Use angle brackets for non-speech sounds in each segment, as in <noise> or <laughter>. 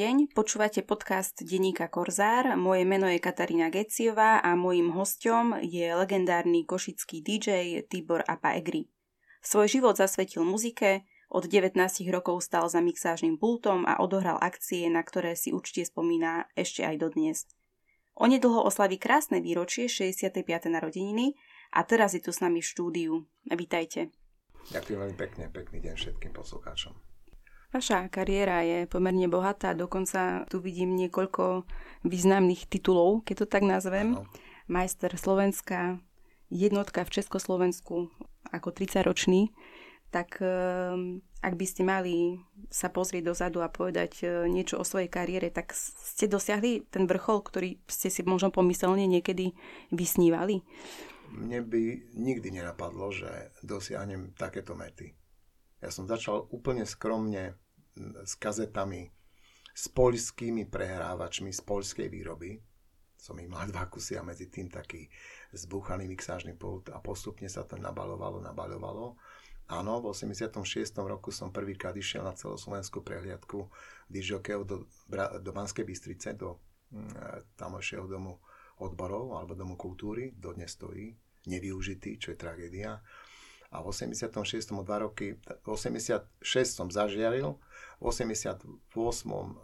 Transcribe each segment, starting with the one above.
deň, počúvate podcast Deníka Korzár. Moje meno je Katarína Geciová a mojím hostom je legendárny košický DJ Tibor Apaegri. Svoj život zasvetil muzike, od 19 rokov stal za mixážnym pultom a odohral akcie, na ktoré si určite spomína ešte aj dodnes. Onedlho oslaví krásne výročie 65. narodeniny a teraz je tu s nami v štúdiu. Vítajte. Ďakujem veľmi pekne, pekný deň všetkým poslucháčom. Vaša kariéra je pomerne bohatá, dokonca tu vidím niekoľko významných titulov, keď to tak nazvem. Ano. Majster Slovenska, jednotka v Československu ako 30-ročný. Tak ehm, ak by ste mali sa pozrieť dozadu a povedať e, niečo o svojej kariére, tak ste dosiahli ten vrchol, ktorý ste si možno pomyselne niekedy vysnívali? Mne by nikdy nenapadlo, že dosiahnem takéto mety. Ja som začal úplne skromne s kazetami, s poľskými prehrávačmi z poľskej výroby. Som ich mal <laughs> dva kusy a medzi tým taký zbúchaný mixážny pult a postupne sa to nabalovalo, nabalovalo. Áno, v 86. roku som prvýkrát išiel na celoslovenskú prehliadku dižokejov do, do Banskej Bystrice, do mm, tamošieho domu odborov alebo domu kultúry, dodnes stojí, nevyužitý, čo je tragédia a v 86. o dva roky, v 86 som zažiaril, v 88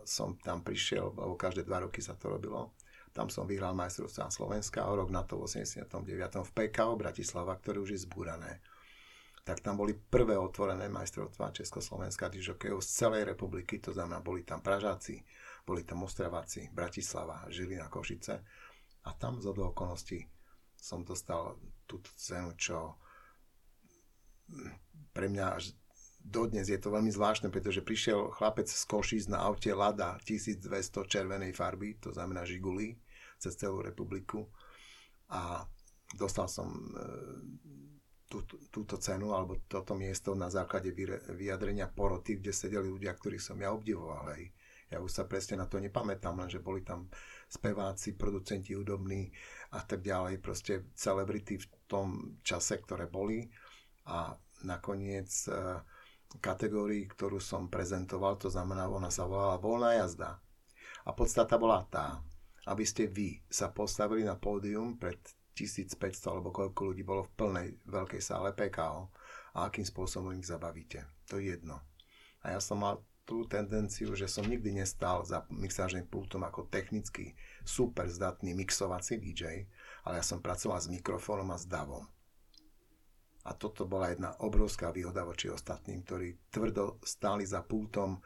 som tam prišiel, lebo každé dva roky sa to robilo. Tam som vyhral majstrovstvá Slovenska a rok na to v 89. v PKO Bratislava, ktoré už je zbúrané. Tak tam boli prvé otvorené majstrovstvá Československa dižokejov z celej republiky, to znamená, boli tam Pražáci, boli tam Ostraváci, Bratislava, Žilina, Košice. A tam z okolností som dostal túto cenu, čo pre mňa až dodnes je to veľmi zvláštne, pretože prišiel chlapec z Košic na aute Lada 1200 červenej farby, to znamená Žiguli, cez celú republiku a dostal som e, tú, túto cenu alebo toto miesto na základe vyjadrenia poroty, kde sedeli ľudia, ktorých som ja obdivoval. Hej. Ja už sa presne na to nepamätám, lenže boli tam speváci, producenti hudobní a tak ďalej, proste celebrity v tom čase, ktoré boli a nakoniec e, kategórii, ktorú som prezentoval, to znamená, ona sa volala voľná jazda. A podstata bola tá, aby ste vy sa postavili na pódium pred 1500 alebo koľko ľudí bolo v plnej veľkej sále PKO a akým spôsobom ich zabavíte. To je jedno. A ja som mal tú tendenciu, že som nikdy nestal za mixážnym pultom ako technicky super zdatný mixovací DJ, ale ja som pracoval s mikrofónom a s davom. A toto bola jedna obrovská výhoda voči ostatným, ktorí tvrdo stáli za pultom,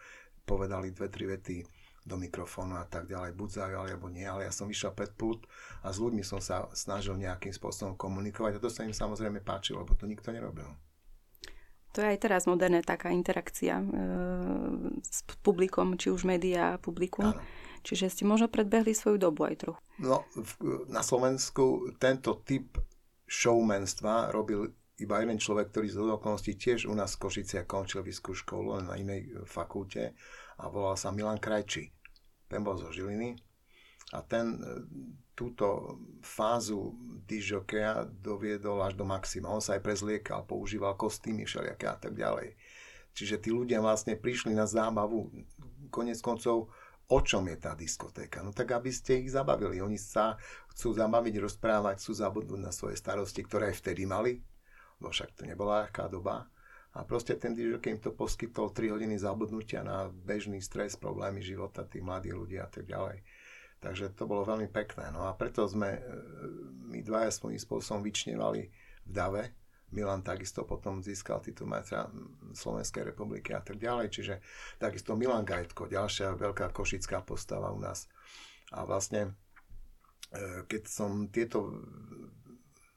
povedali dve, tri vety do mikrofónu a tak ďalej, buď zaujali alebo nie, ale ja som vyšiel pred pult a s ľuďmi som sa snažil nejakým spôsobom komunikovať a to sa im samozrejme páčilo, lebo to nikto nerobil. To je aj teraz moderné taká interakcia e, s publikom, či už médiá, publikum. Áno. Čiže ste možno predbehli svoju dobu aj trochu. No, v, na Slovensku tento typ showmanstva robil iba jeden človek, ktorý z okolností tiež u nás v Košice končil vyskú školu, na inej fakulte a volal sa Milan Krajči. Ten bol zo Žiliny a ten e, túto fázu dižokeja doviedol až do maxima. On sa aj prezliekal, používal kostýmy všelijaké a tak ďalej. Čiže tí ľudia vlastne prišli na zábavu. Konec koncov, o čom je tá diskotéka? No tak, aby ste ich zabavili. Oni sa chcú zabaviť, rozprávať, chcú zabudnúť na svoje starosti, ktoré aj vtedy mali, lebo však to nebola ľahká doba. A proste ten DJ im to poskytol 3 hodiny zabudnutia na bežný stres, problémy života tých mladých ľudí a tak ďalej. Takže to bolo veľmi pekné. No a preto sme e, my dvaja svojím spôsobom vyčnevali v Dave. Milan takisto potom získal titul majstra Slovenskej republiky a tak ďalej. Čiže takisto Milan Gajtko, ďalšia veľká košická postava u nás. A vlastne, e, keď som tieto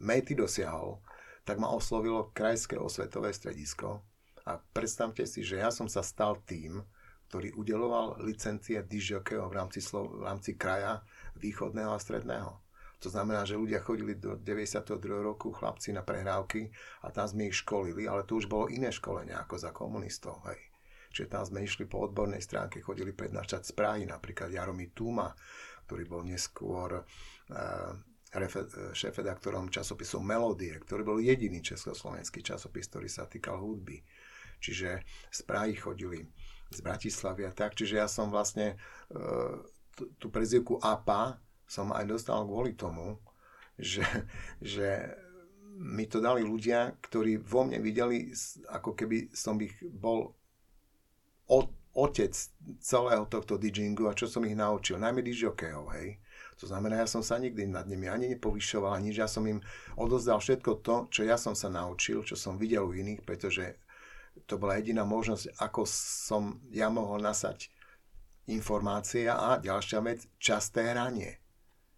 mety dosiahol, tak ma oslovilo Krajské osvetové stredisko a predstavte si, že ja som sa stal tým, ktorý udeloval licencie dižokejov v rámci, Slo- v rámci kraja východného a stredného. To znamená, že ľudia chodili do 92. roku, chlapci na prehrávky a tam sme ich školili, ale to už bolo iné školenie ako za komunistov. Hej. Čiže tam sme išli po odbornej stránke, chodili prednášať z Prahy, napríklad Jaromír Túma, ktorý bol neskôr uh, šéf-redaktorom časopisu Melodie, ktorý bol jediný československý časopis, ktorý sa týkal hudby. Čiže z Prahy chodili z Bratislavy a tak. Čiže ja som vlastne uh, tú prezivku APA som aj dostal kvôli tomu, že, že mi to dali ľudia, ktorí vo mne videli, ako keby som ich bol otec celého tohto DJingu a čo som ich naučil, najmä DJokejov, hej. To znamená, ja som sa nikdy nad nimi ani nepovyšoval, ani ja som im odozdal všetko to, čo ja som sa naučil, čo som videl u iných, pretože to bola jediná možnosť, ako som ja mohol nasať informácie a ďalšia vec, časté hranie.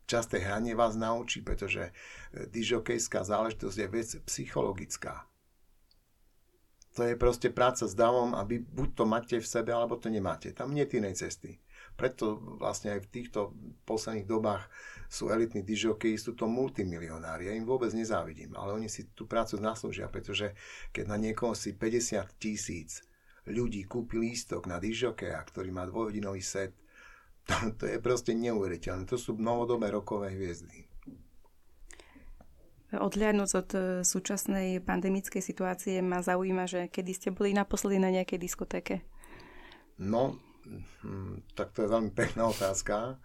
Časté hranie vás naučí, pretože dižokejská záležitosť je vec psychologická. To je proste práca s davom a buď to máte v sebe, alebo to nemáte. Tam nie inej cesty. Preto vlastne aj v týchto posledných dobách sú elitní dižoky, sú to multimilionári. Ja im vôbec nezávidím, ale oni si tú prácu zaslúžia, pretože keď na niekoho si 50 tisíc ľudí kúpi lístok na dižokeja, ktorý má dvojhodinový set, <laughs> to, to je proste neuveriteľné. To sú novodobé rokové hviezdy. Odhľadnúť od e, súčasnej pandemickej situácie ma zaujíma, že kedy ste boli naposledy na nejakej diskotéke? No, tak to je veľmi pekná otázka.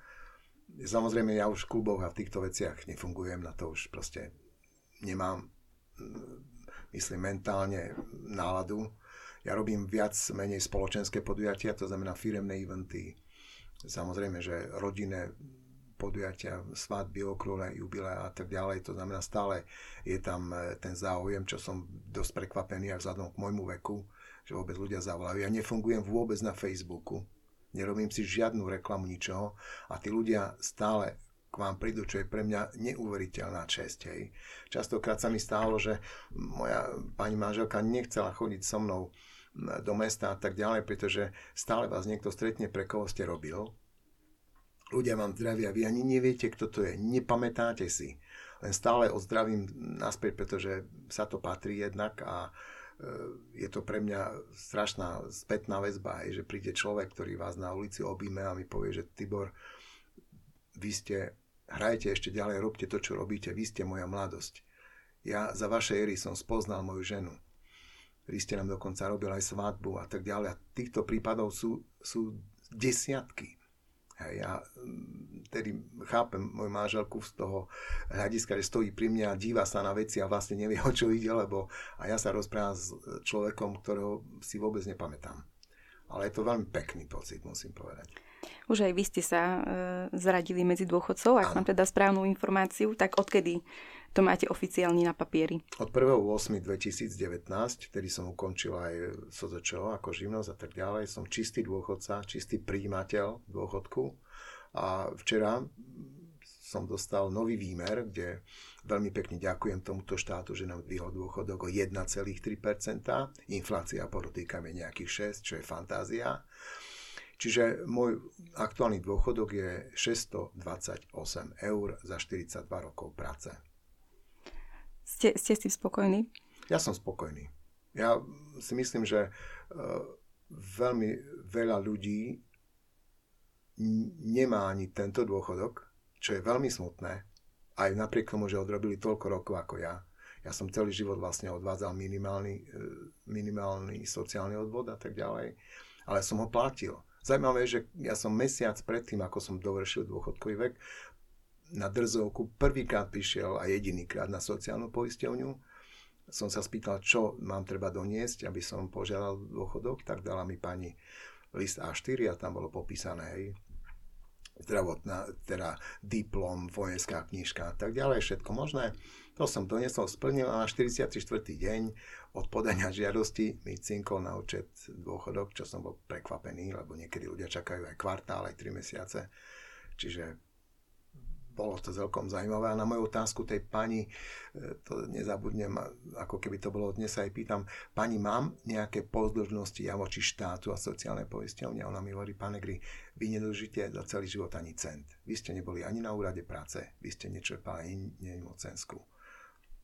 Samozrejme, ja už v kluboch a v týchto veciach nefungujem, na to už proste nemám, hm, myslím, mentálne náladu. Ja robím viac menej spoločenské podujatia, to znamená firemné eventy. Samozrejme, že rodinné podujatia, svadby, okrúhle, jubilé a tak ďalej. To znamená, stále je tam e, ten záujem, čo som dosť prekvapený aj vzhľadom k môjmu veku, že vôbec ľudia zavolajú. Ja nefungujem vôbec na Facebooku, nerobím si žiadnu reklamu, ničoho a tí ľudia stále k vám prídu, čo je pre mňa neuveriteľná česť. Hej. Častokrát sa mi stalo, že moja pani manželka nechcela chodiť so mnou do mesta a tak ďalej, pretože stále vás niekto stretne, pre koho ste robil ľudia vám zdravia, vy ani neviete, kto to je, nepamätáte si. Len stále ozdravím naspäť, pretože sa to patrí jednak a e, je to pre mňa strašná spätná väzba, že príde človek, ktorý vás na ulici obíme a mi povie, že Tibor, vy ste, hrajte ešte ďalej, robte to, čo robíte, vy ste moja mladosť. Ja za vaše éry som spoznal moju ženu. Vy ste nám dokonca robili aj svadbu a tak ďalej. A týchto prípadov sú, sú desiatky. Hej, ja mm, tedy chápem moju manželku z toho hľadiska, že stojí pri mne a díva sa na veci a vlastne nevie, o čo ide, lebo a ja sa rozprávam s človekom, ktorého si vôbec nepamätám. Ale je to veľmi pekný pocit, musím povedať. Už aj vy ste sa e, zradili medzi dôchodcov, ak mám teda správnu informáciu, tak odkedy to máte oficiálne na papieri? Od 1.8.2019, vtedy som ukončil aj SOZČO ako živnosť a tak ďalej, som čistý dôchodca, čistý príjimateľ dôchodku a včera som dostal nový výmer, kde veľmi pekne ďakujem tomuto štátu, že nám dvihol dôchodok o 1,3%. Inflácia podotýkame nejakých 6, čo je fantázia. Čiže môj aktuálny dôchodok je 628 eur za 42 rokov práce. Ste, ste s tým spokojní? Ja som spokojný. Ja si myslím, že uh, veľmi veľa ľudí nemá ani tento dôchodok, čo je veľmi smutné, aj napriek tomu, že odrobili toľko rokov ako ja. Ja som celý život vlastne odvádzal minimálny, e, minimálny sociálny odvod a tak ďalej, ale som ho platil. Zajímavé je, že ja som mesiac predtým, ako som dovršil dôchodkový vek, na drzovku prvýkrát prišiel a jedinýkrát na sociálnu poisťovňu. Som sa spýtal, čo mám treba doniesť, aby som požiadal dôchodok, tak dala mi pani list A4 a tam bolo popísané, hej, zdravotná, teda diplom, vojenská knižka a tak ďalej, všetko možné. To som doniesol, splnil a na 44. deň od podania žiadosti mi cinkol na účet dôchodok, čo som bol prekvapený, lebo niekedy ľudia čakajú aj kvartál, aj 3 mesiace. Čiže bolo to celkom zaujímavé. A na moju otázku tej pani, e, to nezabudnem, ako keby to bolo dnes, aj pýtam, pani, mám nejaké pozdĺžnosti ja voči štátu a sociálnej poisťovne? Ona mi hovorí, pane Gry, vy nedlžíte za celý život ani cent. Vy ste neboli ani na úrade práce, vy ste nečerpali ani nemocensku.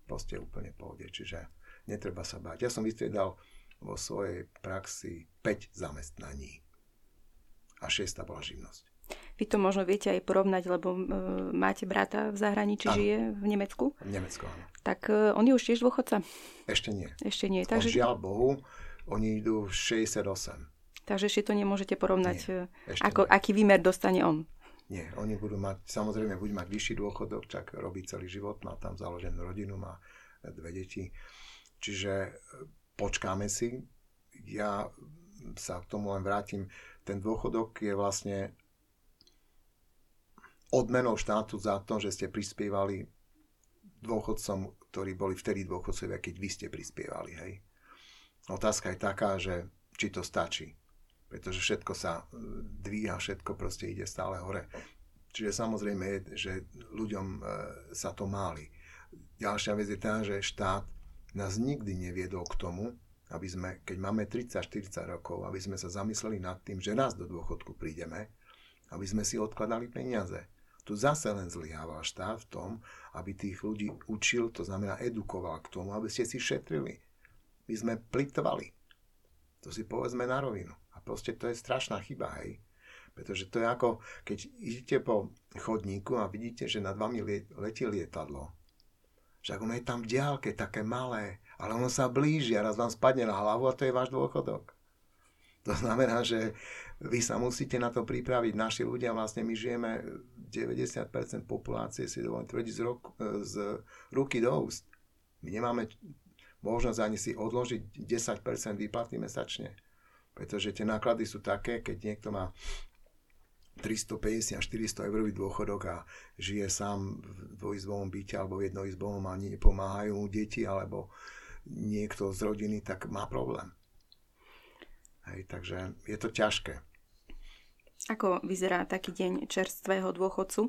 Proste úplne pohode, čiže netreba sa báť. Ja som vystriedal vo svojej praxi 5 zamestnaní a 6 bola živnosť. Vy to možno viete aj porovnať, lebo uh, máte brata v zahraničí, ano. žije v Nemecku. V Nemecku, áno. Tak uh, on je už tiež dôchodca? Ešte nie. Ešte nie. Takže... On, žiaľ Bohu, oni idú 68. Takže ešte to nemôžete porovnať, nie, e, ako, nie. aký výmer dostane on. Nie, oni budú mať, samozrejme, budú mať vyšší dôchodok, čak robí celý život, má tam založenú rodinu, má dve deti. Čiže e, počkáme si. Ja sa k tomu len vrátim. Ten dôchodok je vlastne odmenou štátu za to, že ste prispievali dôchodcom, ktorí boli vtedy dôchodcovia, keď vy ste prispievali. Hej. Otázka je taká, že či to stačí pretože všetko sa e, dvíha, všetko proste ide stále hore. Čiže samozrejme je, že ľuďom e, sa to máli. Ďalšia vec je tá, že štát nás nikdy neviedol k tomu, aby sme, keď máme 30-40 rokov, aby sme sa zamysleli nad tým, že raz do dôchodku prídeme, aby sme si odkladali peniaze. Tu zase len zlyhával štát v tom, aby tých ľudí učil, to znamená edukoval k tomu, aby ste si šetrili. My sme plitvali. To si povedzme na rovinu proste to je strašná chyba, hej. Pretože to je ako, keď idete po chodníku a vidíte, že nad vami letí lietadlo. Však ono je tam v diálke, také malé, ale ono sa blíži a raz vám spadne na hlavu a to je váš dôchodok. To znamená, že vy sa musíte na to pripraviť. Naši ľudia, vlastne my žijeme, 90% populácie si dovolím tvrdiť z, rok, z ruky do úst. My nemáme možnosť ani si odložiť 10% výplaty mesačne. Pretože tie náklady sú také, keď niekto má 350 400 eurový dôchodok a žije sám v dvojizbovom byte alebo v jednoizbovom a nepomáhajú mu deti alebo niekto z rodiny, tak má problém. Hej, takže je to ťažké. Ako vyzerá taký deň čerstvého dôchodcu?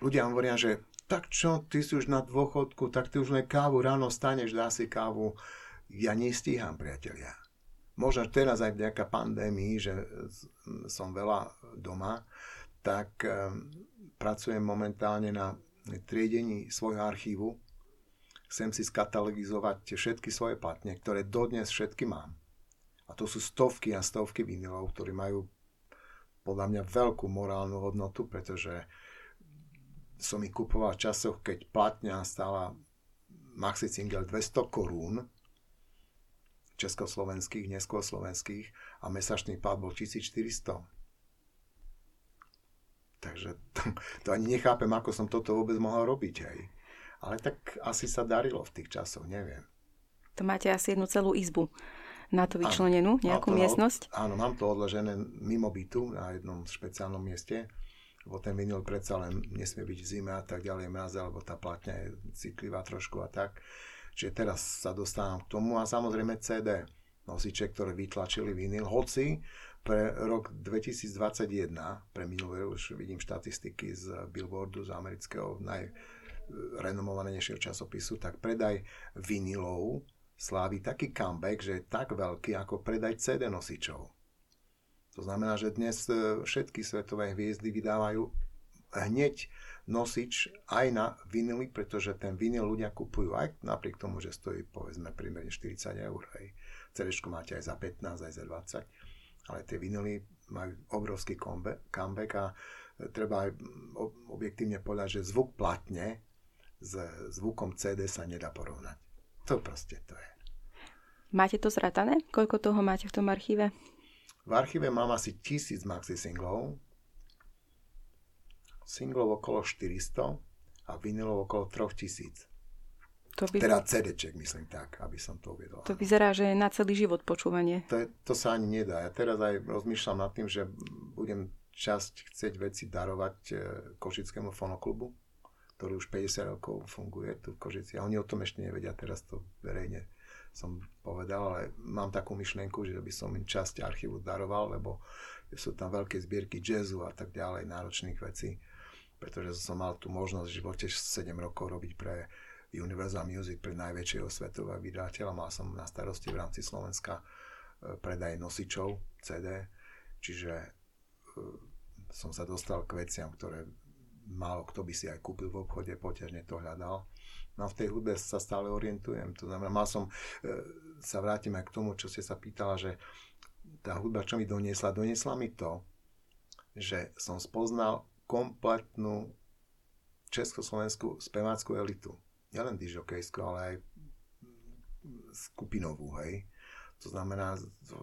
Ľudia hovoria, že tak čo, ty si už na dôchodku, tak ty už len kávu ráno staneš, dá si kávu. Ja nestíham, priatelia možno teraz aj vďaka pandémii, že som veľa doma, tak ehm, pracujem momentálne na triedení svojho archívu. Chcem si skatalogizovať všetky svoje platne, ktoré dodnes všetky mám. A to sú stovky a stovky vinilov, ktorí majú podľa mňa veľkú morálnu hodnotu, pretože som ich kupoval v časoch, keď platňa stála maxi single 200 korún československých, neskôr slovenských a mesačný plat bol 1400. Takže to, to ani nechápem, ako som toto vôbec mohol robiť. Hej. Ale tak asi sa darilo v tých časoch, neviem. To máte asi jednu celú izbu na to vyčlenenú, nejakú to, miestnosť? Áno, mám to odložené mimo bytu na jednom špeciálnom mieste, lebo ten vinyl predsa len nesmie byť v zime a tak ďalej, mraze, lebo tá platňa je citlivá trošku a tak. Čiže teraz sa dostávam k tomu a samozrejme CD nosiče, ktoré vytlačili vinyl, hoci pre rok 2021, pre minulé už vidím štatistiky z Billboardu, z amerického najrenomovanejšieho časopisu, tak predaj vinilov slávi taký comeback, že je tak veľký ako predaj CD nosičov. To znamená, že dnes e, všetky svetové hviezdy vydávajú hneď nosič aj na vinily, pretože ten vinyl ľudia kupujú aj napriek tomu, že stojí povedzme primerne 40 eur. Hej. CD máte aj za 15, aj za 20, ale tie vinily majú obrovský comeback a treba aj objektívne povedať, že zvuk platne s zvukom CD sa nedá porovnať. To proste to je. Máte to zratané? Koľko toho máte v tom archíve? V archíve mám asi tisíc maxi singlov, singlov okolo 400 a vinilov okolo 3000. To by... Teda CD-ček, myslím tak, aby som to uvedol. To vyzerá, že je na celý život počúvanie. To, je, to sa ani nedá. Ja teraz aj rozmýšľam nad tým, že budem časť chcieť veci darovať e, Košickému fonoklubu, ktorý už 50 rokov funguje tu v Košici. A oni o tom ešte nevedia, teraz to verejne som povedal, ale mám takú myšlienku, že by som im časť archívu daroval, lebo sú tam veľké zbierky jazzu a tak ďalej, náročných vecí pretože som mal tú možnosť v živote 7 rokov robiť pre Universal Music, pre najväčšieho svetového vydateľa. Mal som na starosti v rámci Slovenska e, predaj nosičov CD, čiže e, som sa dostal k veciam, ktoré málo kto by si aj kúpil v obchode, poťažne to hľadal. No v tej hudbe sa stále orientujem. To znamená, mal som, e, sa vrátim aj k tomu, čo ste sa pýtala, že tá hudba, čo mi doniesla, doniesla mi to, že som spoznal kompletnú československú speváckú elitu. Nielen dižokejskú, ale aj skupinovú, hej. To znamená,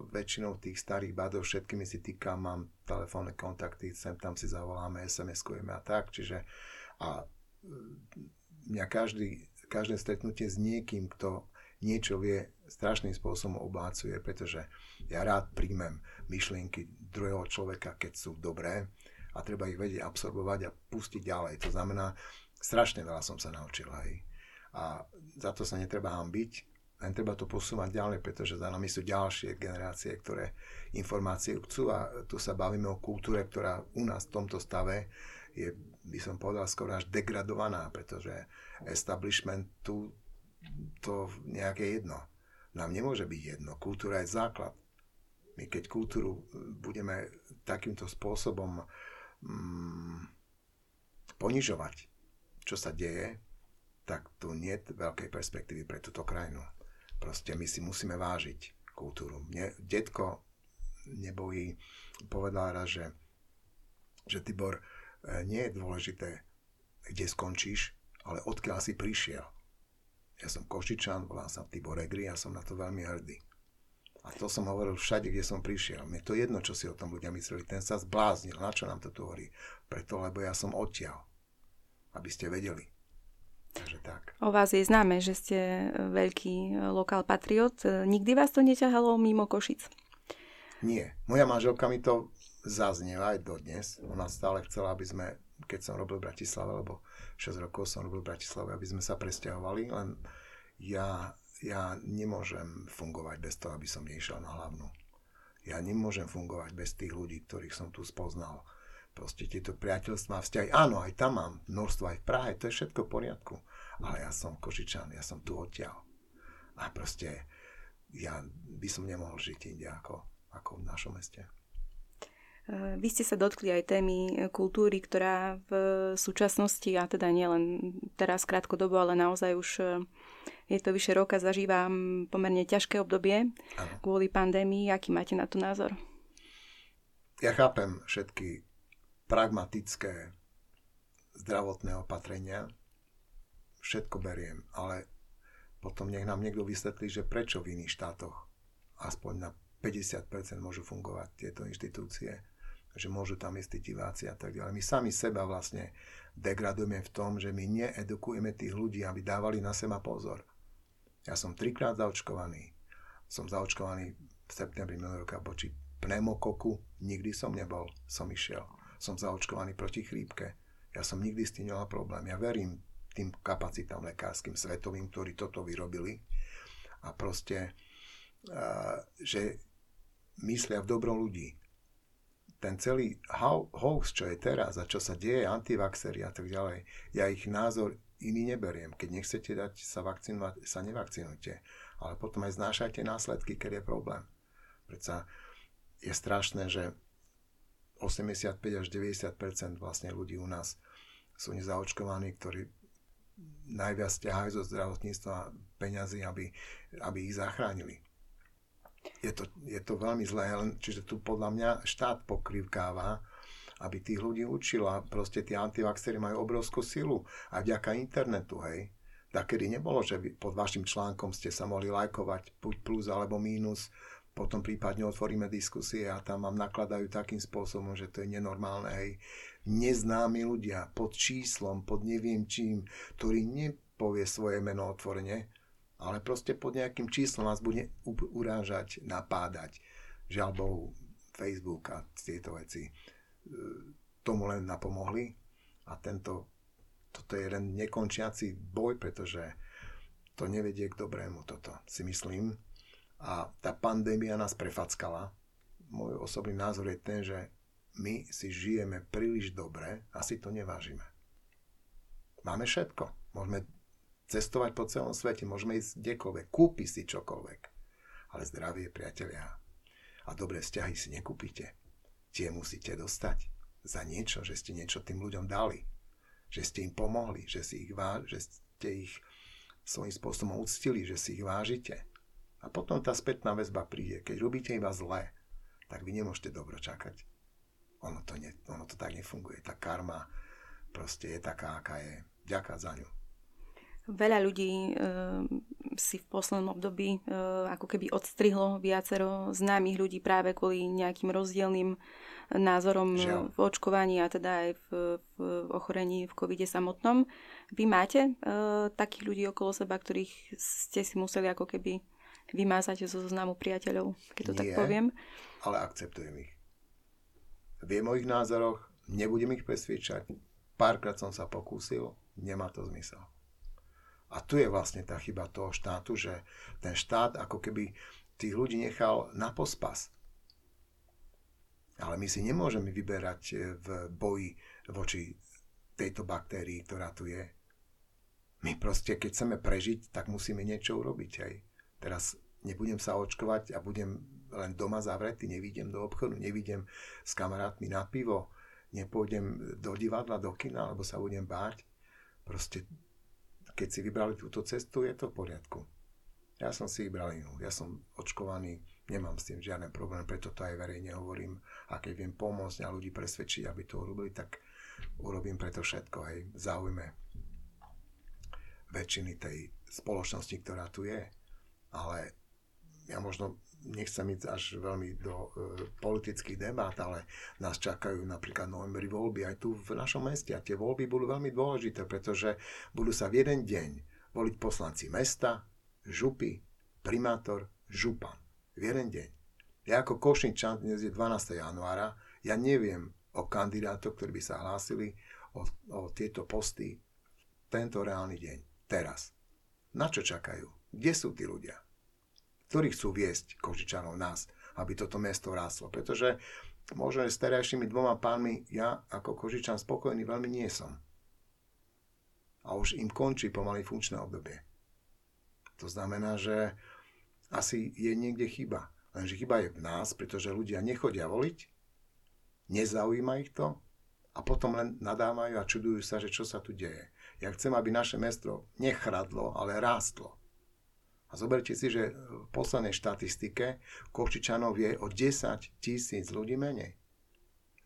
väčšinou tých starých badov všetkými si týkam, mám telefónne kontakty, sem tam si zavoláme, SMS-kujeme a tak, čiže a mňa každý, každé stretnutie s niekým, kto niečo vie, strašným spôsobom oblácuje, pretože ja rád príjmem myšlienky druhého človeka, keď sú dobré a treba ich vedieť absorbovať a pustiť ďalej. To znamená, strašne veľa som sa naučil aj. A za to sa netreba hambiť, len treba to posúvať ďalej, pretože za nami sú ďalšie generácie, ktoré informácie chcú a tu sa bavíme o kultúre, ktorá u nás v tomto stave je, by som povedal, skoro až degradovaná, pretože establishment tu to nejaké jedno. Nám nemôže byť jedno. Kultúra je základ. My keď kultúru budeme takýmto spôsobom mm, ponižovať, čo sa deje, tak tu nie je veľkej perspektívy pre túto krajinu. Proste my si musíme vážiť kultúru. Mne detko nebojí povedal raz, že, že Tibor, e, nie je dôležité, kde skončíš, ale odkiaľ si prišiel. Ja som Košičan, volám sa Tibor Egri a som na to veľmi hrdý. A to som hovoril všade, kde som prišiel. Mne to jedno, čo si o tom ľudia mysleli. Ten sa zbláznil. Na čo nám to tu hovorí? Preto, lebo ja som odtiaľ. Aby ste vedeli. Takže tak. O vás je známe, že ste veľký e, lokál patriot. E, nikdy vás to neťahalo mimo Košic? Nie. Moja manželka mi to zaznieva aj dodnes. Ona stále chcela, aby sme, keď som robil v Bratislave, lebo 6 rokov som robil v Bratislave, aby sme sa presťahovali, len ja, ja nemôžem fungovať bez toho, aby som nešiel na hlavnú. Ja nemôžem fungovať bez tých ľudí, ktorých som tu spoznal proste tieto priateľstvá, vzťahy. Áno, aj tam mám množstvo, aj v Prahe, to je všetko v poriadku. Ale ja som Košičan, ja som tu odtiaľ. A proste ja by som nemohol žiť inde ako, ako v našom meste. Eh, vy ste sa dotkli aj témy kultúry, ktorá v súčasnosti, a teda nielen teraz krátkodobo, ale naozaj už eh, je to vyše roka, zažíva pomerne ťažké obdobie ano. kvôli pandémii. Aký máte na to názor? Ja chápem všetky pragmatické zdravotné opatrenia, všetko beriem, ale potom nech nám niekto vysvetlí, že prečo v iných štátoch aspoň na 50% môžu fungovať tieto inštitúcie, že môžu tam ísť diváci a tak ďalej. My sami seba vlastne degradujeme v tom, že my needukujeme tých ľudí, aby dávali na seba pozor. Ja som trikrát zaočkovaný. Som zaočkovaný v septembri minulého roka voči pneumokoku. Nikdy som nebol, som išiel som zaočkovaný proti chrípke. Ja som nikdy s tým nemal problém. Ja verím tým kapacitám lekárskym svetovým, ktorí toto vyrobili. A proste, že myslia v dobrom ľudí. Ten celý hoax, čo je teraz a čo sa deje, antivaxery a tak ďalej, ja ich názor iný neberiem. Keď nechcete dať sa vakcinovať, sa nevakcinujte. Ale potom aj znášajte následky, keď je problém. Predsa je strašné, že 85 až 90% vlastne ľudí u nás sú nezaočkovaní, ktorí najviac ťahajú zo zdravotníctva peňazí, aby, aby ich zachránili. Je to, je to veľmi zlé, čiže tu podľa mňa štát pokrivkáva, aby tých ľudí učil a proste tí antivaxery majú obrovskú silu a vďaka internetu, hej. Takedy nebolo, že pod vašim článkom ste sa mohli lajkovať buď plus alebo mínus potom prípadne otvoríme diskusie a tam vám nakladajú takým spôsobom, že to je nenormálne, hej. Neznámi ľudia pod číslom, pod neviem čím, ktorý nepovie svoje meno otvorene, ale proste pod nejakým číslom vás bude urážať, napádať. Žiaľ Bohu, Facebook a tieto veci e, tomu len napomohli a tento, toto je len nekončiaci boj, pretože to nevedie k dobrému toto, si myslím a tá pandémia nás prefackala. Môj osobný názor je ten, že my si žijeme príliš dobre a si to nevážime. Máme všetko. Môžeme cestovať po celom svete, môžeme ísť kdekoľvek, kúpi si čokoľvek. Ale zdravie, priatelia, a dobré vzťahy si nekúpite. Tie musíte dostať za niečo, že ste niečo tým ľuďom dali. Že ste im pomohli, že, si ich váž, že ste ich svojím spôsobom uctili, že si ich vážite. A potom tá spätná väzba príde. Keď robíte iba zlé, tak vy nemôžete dobro čakať. Ono to, ne, ono to tak nefunguje. Tá karma proste je taká, aká je. Ďaká za ňu. Veľa ľudí e, si v poslednom období uh, ako keby odstrihlo viacero známych ľudí práve kvôli nejakým rozdielným názorom Žiaľ. v očkovaní a teda aj v, v ochorení v covide samotnom. Vy máte uh, takých ľudí okolo seba, ktorých ste si museli ako keby vymázať zo zoznamu priateľov, keď to Nie, tak poviem? ale akceptujem ich. Viem o ich názoroch, nebudem ich presviečať. Párkrát som sa pokúsil, nemá to zmysel. A tu je vlastne tá chyba toho štátu, že ten štát ako keby tých ľudí nechal na pospas. Ale my si nemôžeme vyberať e, v boji voči tejto baktérii, ktorá tu je. My proste, keď chceme prežiť, tak musíme niečo urobiť. Aj. Teraz nebudem sa očkovať a budem len doma zavretý, nevidím do obchodu, nevidím s kamarátmi na pivo, nepôjdem do divadla, do kina, alebo sa budem báť. Proste keď si vybrali túto cestu, je to v poriadku. Ja som si vybral inú. Ja som očkovaný, nemám s tým žiaden problém, preto to aj verejne hovorím. A keď viem pomôcť a ľudí presvedčiť, aby to urobili, tak urobím preto všetko aj v záujme väčšiny tej spoločnosti, ktorá tu je. Ale ja možno nechcem ísť až veľmi do e, politických debát, ale nás čakajú napríklad novembri voľby aj tu v našom meste a tie voľby budú veľmi dôležité, pretože budú sa v jeden deň voliť poslanci mesta, župy, primátor, župan. V jeden deň. Ja ako Košničan, dnes je 12. januára, ja neviem o kandidátoch, ktorí by sa hlásili o, o tieto posty tento reálny deň, teraz. Na čo čakajú? Kde sú tí ľudia? Ktorí chcú viesť Kožičanov nás, aby toto mesto ráslo. Pretože možno s terajšími dvoma pánmi ja ako Kožičan spokojný veľmi nie som. A už im končí pomaly funkčné obdobie. To znamená, že asi je niekde chyba. Lenže chyba je v nás, pretože ľudia nechodia voliť, nezaujíma ich to a potom len nadávajú a čudujú sa, že čo sa tu deje. Ja chcem, aby naše mesto nechradlo, ale rástlo. A zoberte si, že v poslednej štatistike Košičanov je o 10 tisíc ľudí menej.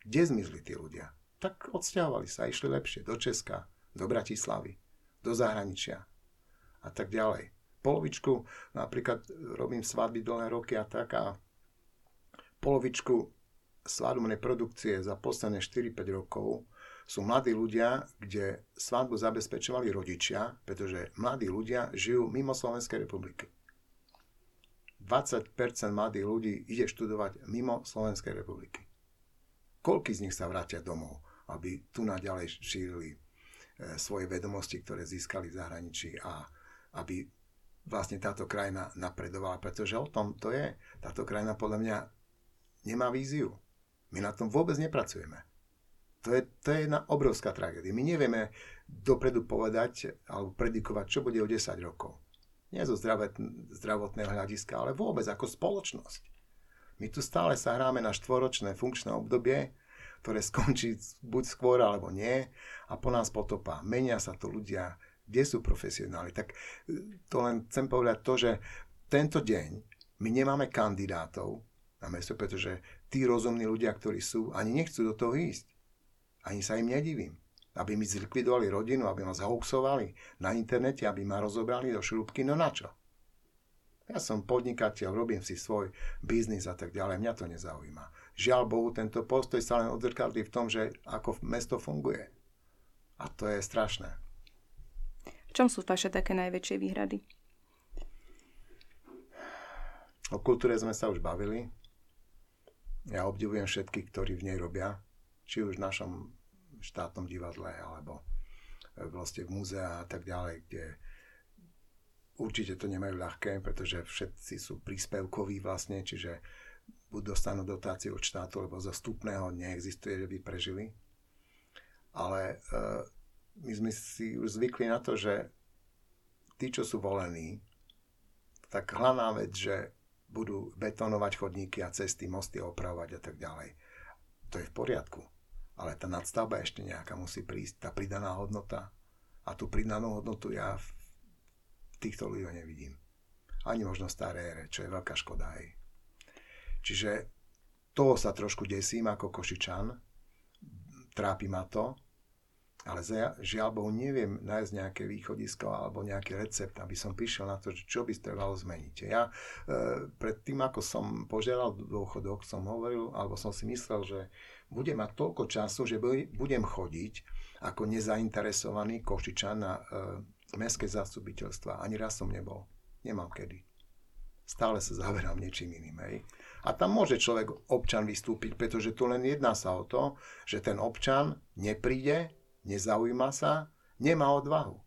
Kde zmizli tí ľudia? Tak odsťahovali sa, išli lepšie do Česka, do Bratislavy, do zahraničia a tak ďalej. Polovičku, napríklad robím svadby dlhé roky a tak a polovičku svadobnej produkcie za posledné 4-5 rokov sú mladí ľudia, kde svadbu zabezpečovali rodičia, pretože mladí ľudia žijú mimo Slovenskej republiky. 20% mladých ľudí ide študovať mimo Slovenskej republiky. Koľky z nich sa vrátia domov, aby tu naďalej šírili e, svoje vedomosti, ktoré získali v zahraničí a aby vlastne táto krajina napredovala, pretože o tom to je. Táto krajina podľa mňa nemá víziu. My na tom vôbec nepracujeme. To je, to je jedna obrovská tragédia. My nevieme dopredu povedať alebo predikovať, čo bude o 10 rokov. Nie zo zdravotného hľadiska, ale vôbec ako spoločnosť. My tu stále sa hráme na štvoročné funkčné obdobie, ktoré skončí buď skôr alebo nie a po nás potopa. Menia sa to ľudia, kde sú profesionáli. Tak e, to len chcem povedať to, že tento deň my nemáme kandidátov na mesto, pretože tí rozumní ľudia, ktorí sú, ani nechcú do toho ísť. Ani sa im nedivím. Aby mi zlikvidovali rodinu, aby ma zhoaxovali na internete, aby ma rozobrali do šrúbky, no na čo? Ja som podnikateľ, robím si svoj biznis a tak ďalej, mňa to nezaujíma. Žiaľ Bohu, tento postoj sa len odzrkadlí v tom, že ako mesto funguje. A to je strašné. V čom sú vaše také najväčšie výhrady? O kultúre sme sa už bavili. Ja obdivujem všetkých, ktorí v nej robia či už v našom štátnom divadle alebo vlastne v múzea a tak ďalej, kde určite to nemajú ľahké, pretože všetci sú príspevkoví vlastne, čiže buď dostanú dotáciu od štátu, lebo za vstupného neexistuje, že by prežili. Ale uh, my sme si už zvykli na to, že tí, čo sú volení, tak hlavná vec, že budú betonovať chodníky a cesty, mosty opravovať a tak ďalej. To je v poriadku ale tá nadstavba ešte nejaká musí prísť, tá pridaná hodnota. A tú pridanú hodnotu ja v týchto ľuďoch nevidím. Ani možno staré ére, čo je veľká škoda aj. Čiže toho sa trošku desím ako Košičan. Trápi ma to. Ale žiaľ Bohu neviem nájsť nejaké východisko alebo nejaký recept, aby som prišiel na to, čo by trebalo zmeniť. Ja e, pred tým, ako som požiadal dôchodok, som hovoril, alebo som si myslel, že budem mať toľko času, že budem chodiť ako nezainteresovaný Košičan na e, mestské zastupiteľstva. Ani raz som nebol. Nemám kedy. Stále sa zaberám niečím iným. Hej. A tam môže človek, občan vystúpiť, pretože tu len jedná sa o to, že ten občan nepríde, nezaujíma sa, nemá odvahu.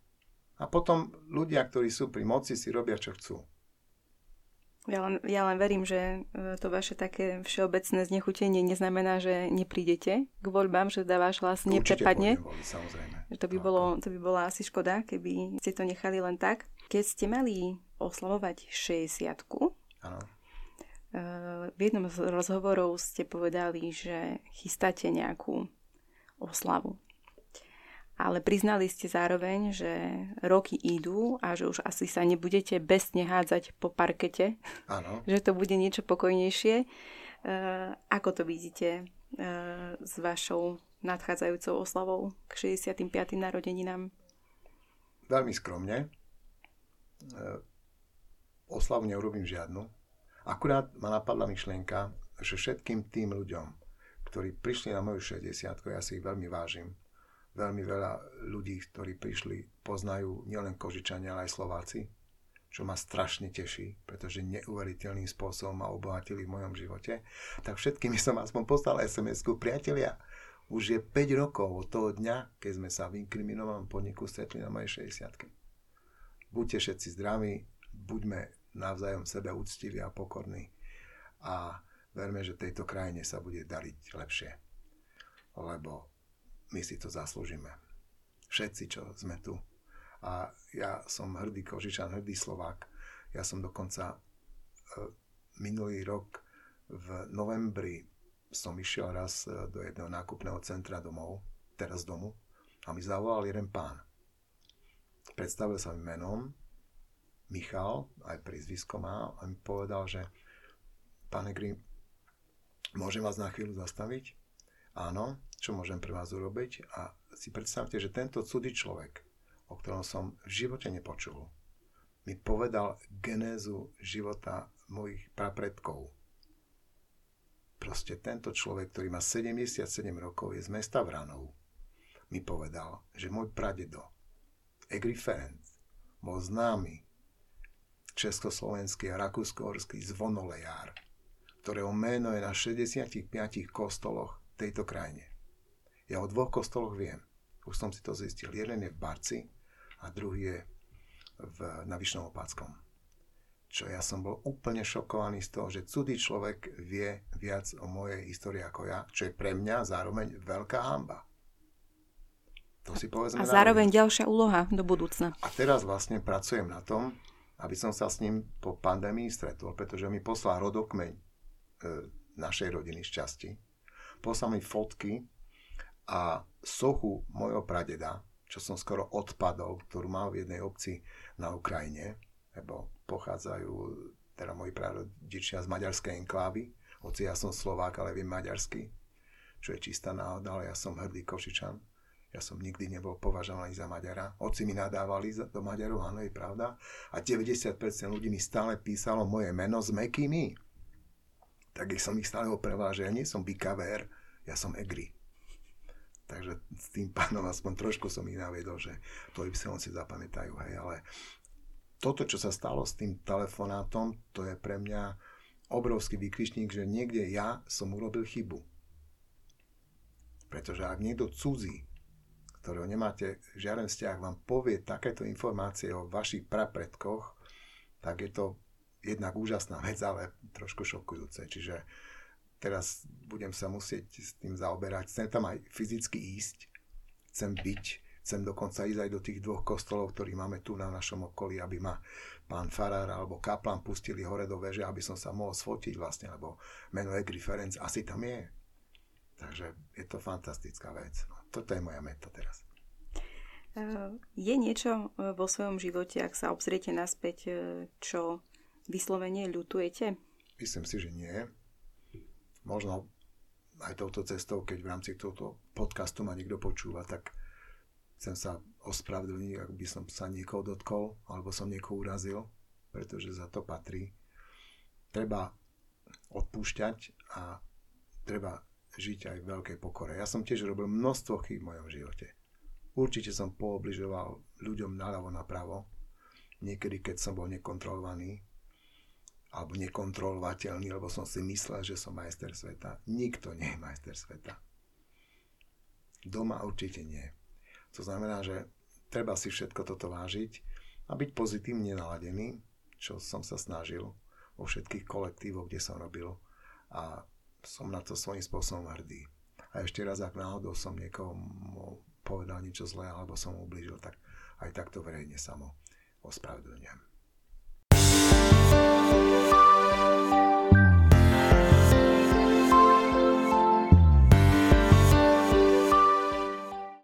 A potom ľudia, ktorí sú pri moci, si robia, čo chcú. Ja len, ja len verím, že e, to vaše také všeobecné znechutenie neznamená, že neprídete k voľbám, že dá váš hlas neprepadne. To by, bolo, to by bola asi škoda, keby ste to nechali len tak. Keď ste mali oslavovať 60 Áno. E, v jednom z rozhovorov ste povedali, že chystáte nejakú oslavu ale priznali ste zároveň, že roky idú a že už asi sa nebudete besne hádzať po parkete. Áno. <laughs> že to bude niečo pokojnejšie. E, ako to vidíte e, s vašou nadchádzajúcou oslavou k 65. narodeninám? Veľmi skromne. E, oslavu neurobím žiadnu. Akurát ma napadla myšlienka, že všetkým tým ľuďom, ktorí prišli na moju 60 ja si ich veľmi vážim, veľmi veľa ľudí, ktorí prišli, poznajú nielen Kožičania, ale aj Slováci, čo ma strašne teší, pretože neuveriteľným spôsobom ma obohatili v mojom živote. Tak všetkými som aspoň poslal SMS-ku, priatelia, už je 5 rokov od toho dňa, keď sme sa v inkriminovanom podniku stretli na mojej 60 Buďte všetci zdraví, buďme navzájom sebe úctiví a pokorní a verme, že tejto krajine sa bude dariť lepšie. Lebo my si to zaslúžime. Všetci, čo sme tu. A ja som hrdý Kožičan, hrdý Slovák. Ja som dokonca e, minulý rok v novembri som išiel raz e, do jedného nákupného centra domov, teraz domu, a mi zavolal jeden pán. Predstavil sa mi menom, Michal, aj prízvisko má, a mi povedal, že pán Egri, môžem vás na chvíľu zastaviť? Áno, čo môžem pre vás urobiť a si predstavte, že tento cudý človek, o ktorom som v živote nepočul, mi povedal genézu života mojich prapredkov. Proste tento človek, ktorý má 77 rokov, je z mesta Vranov, mi povedal, že môj pradedo, Egri Ferenc, bol známy československý a rakúsko-horský zvonolejár, ktorého meno je na 65 kostoloch tejto krajine. Ja o dvoch kostoloch viem. Už som si to zistil. Jeden je v Barci a druhý je v, na Vyšnom Opáckom. Čo ja som bol úplne šokovaný z toho, že cudý človek vie viac o mojej histórii ako ja, čo je pre mňa zároveň veľká hamba. To si povedzme a zároveň na ďalšia úloha do budúcna. A teraz vlastne pracujem na tom, aby som sa s ním po pandémii stretol, pretože mi poslal rodokmeň e, našej rodiny šťastí. Poslal mi fotky a sochu mojho pradeda, čo som skoro odpadol, ktorú mal v jednej obci na Ukrajine, lebo pochádzajú teda moji prarodičia z maďarskej enklávy, hoci ja som Slovák, ale viem maďarsky, čo je čistá náhoda, ale ja som hrdý Košičan. Ja som nikdy nebol považovaný za Maďara. Oci mi nadávali do Maďarov, áno, je pravda. A 90% ľudí mi stále písalo moje meno s mekými. Tak som ich stále opreval, že ja nie som Bikaver, ja som Egri. Takže s tým pánom aspoň trošku som ich naviedol, že to Y si zapamätajú, hej, ale toto, čo sa stalo s tým telefonátom, to je pre mňa obrovský vykričník, že niekde ja som urobil chybu. Pretože ak niekto cudzí, ktorého nemáte žiaden vzťah, vám povie takéto informácie o vašich prapredkoch, tak je to jednak úžasná vec, ale trošku šokujúce. Čiže teraz budem sa musieť s tým zaoberať. Chcem tam aj fyzicky ísť, chcem byť, chcem dokonca ísť aj do tých dvoch kostolov, ktorí máme tu na našom okolí, aby ma pán Farár alebo Kaplan pustili hore do veže, aby som sa mohol sfotiť vlastne, lebo meno Egri Ferenc asi tam je. Takže je to fantastická vec. No, toto je moja meta teraz. Je niečo e, vo svojom živote, ak sa obzriete naspäť, e, čo vyslovene ľutujete? Myslím si, že nie možno aj touto cestou, keď v rámci tohto podcastu ma niekto počúva, tak chcem sa ospravedlniť, ak by som sa niekoho dotkol, alebo som niekoho urazil, pretože za to patrí. Treba odpúšťať a treba žiť aj v veľkej pokore. Ja som tiež robil množstvo chýb v mojom živote. Určite som poobližoval ľuďom naľavo napravo. Niekedy, keď som bol nekontrolovaný, alebo nekontrolovateľný, lebo som si myslel, že som majster sveta. Nikto nie je majster sveta. Doma určite nie. To znamená, že treba si všetko toto vážiť a byť pozitívne naladený, čo som sa snažil vo všetkých kolektívoch, kde som robil a som na to svojím spôsobom hrdý. A ešte raz, ak náhodou som niekomu povedal niečo zlé alebo som ublížil, tak aj takto verejne samo ospravedlňujem.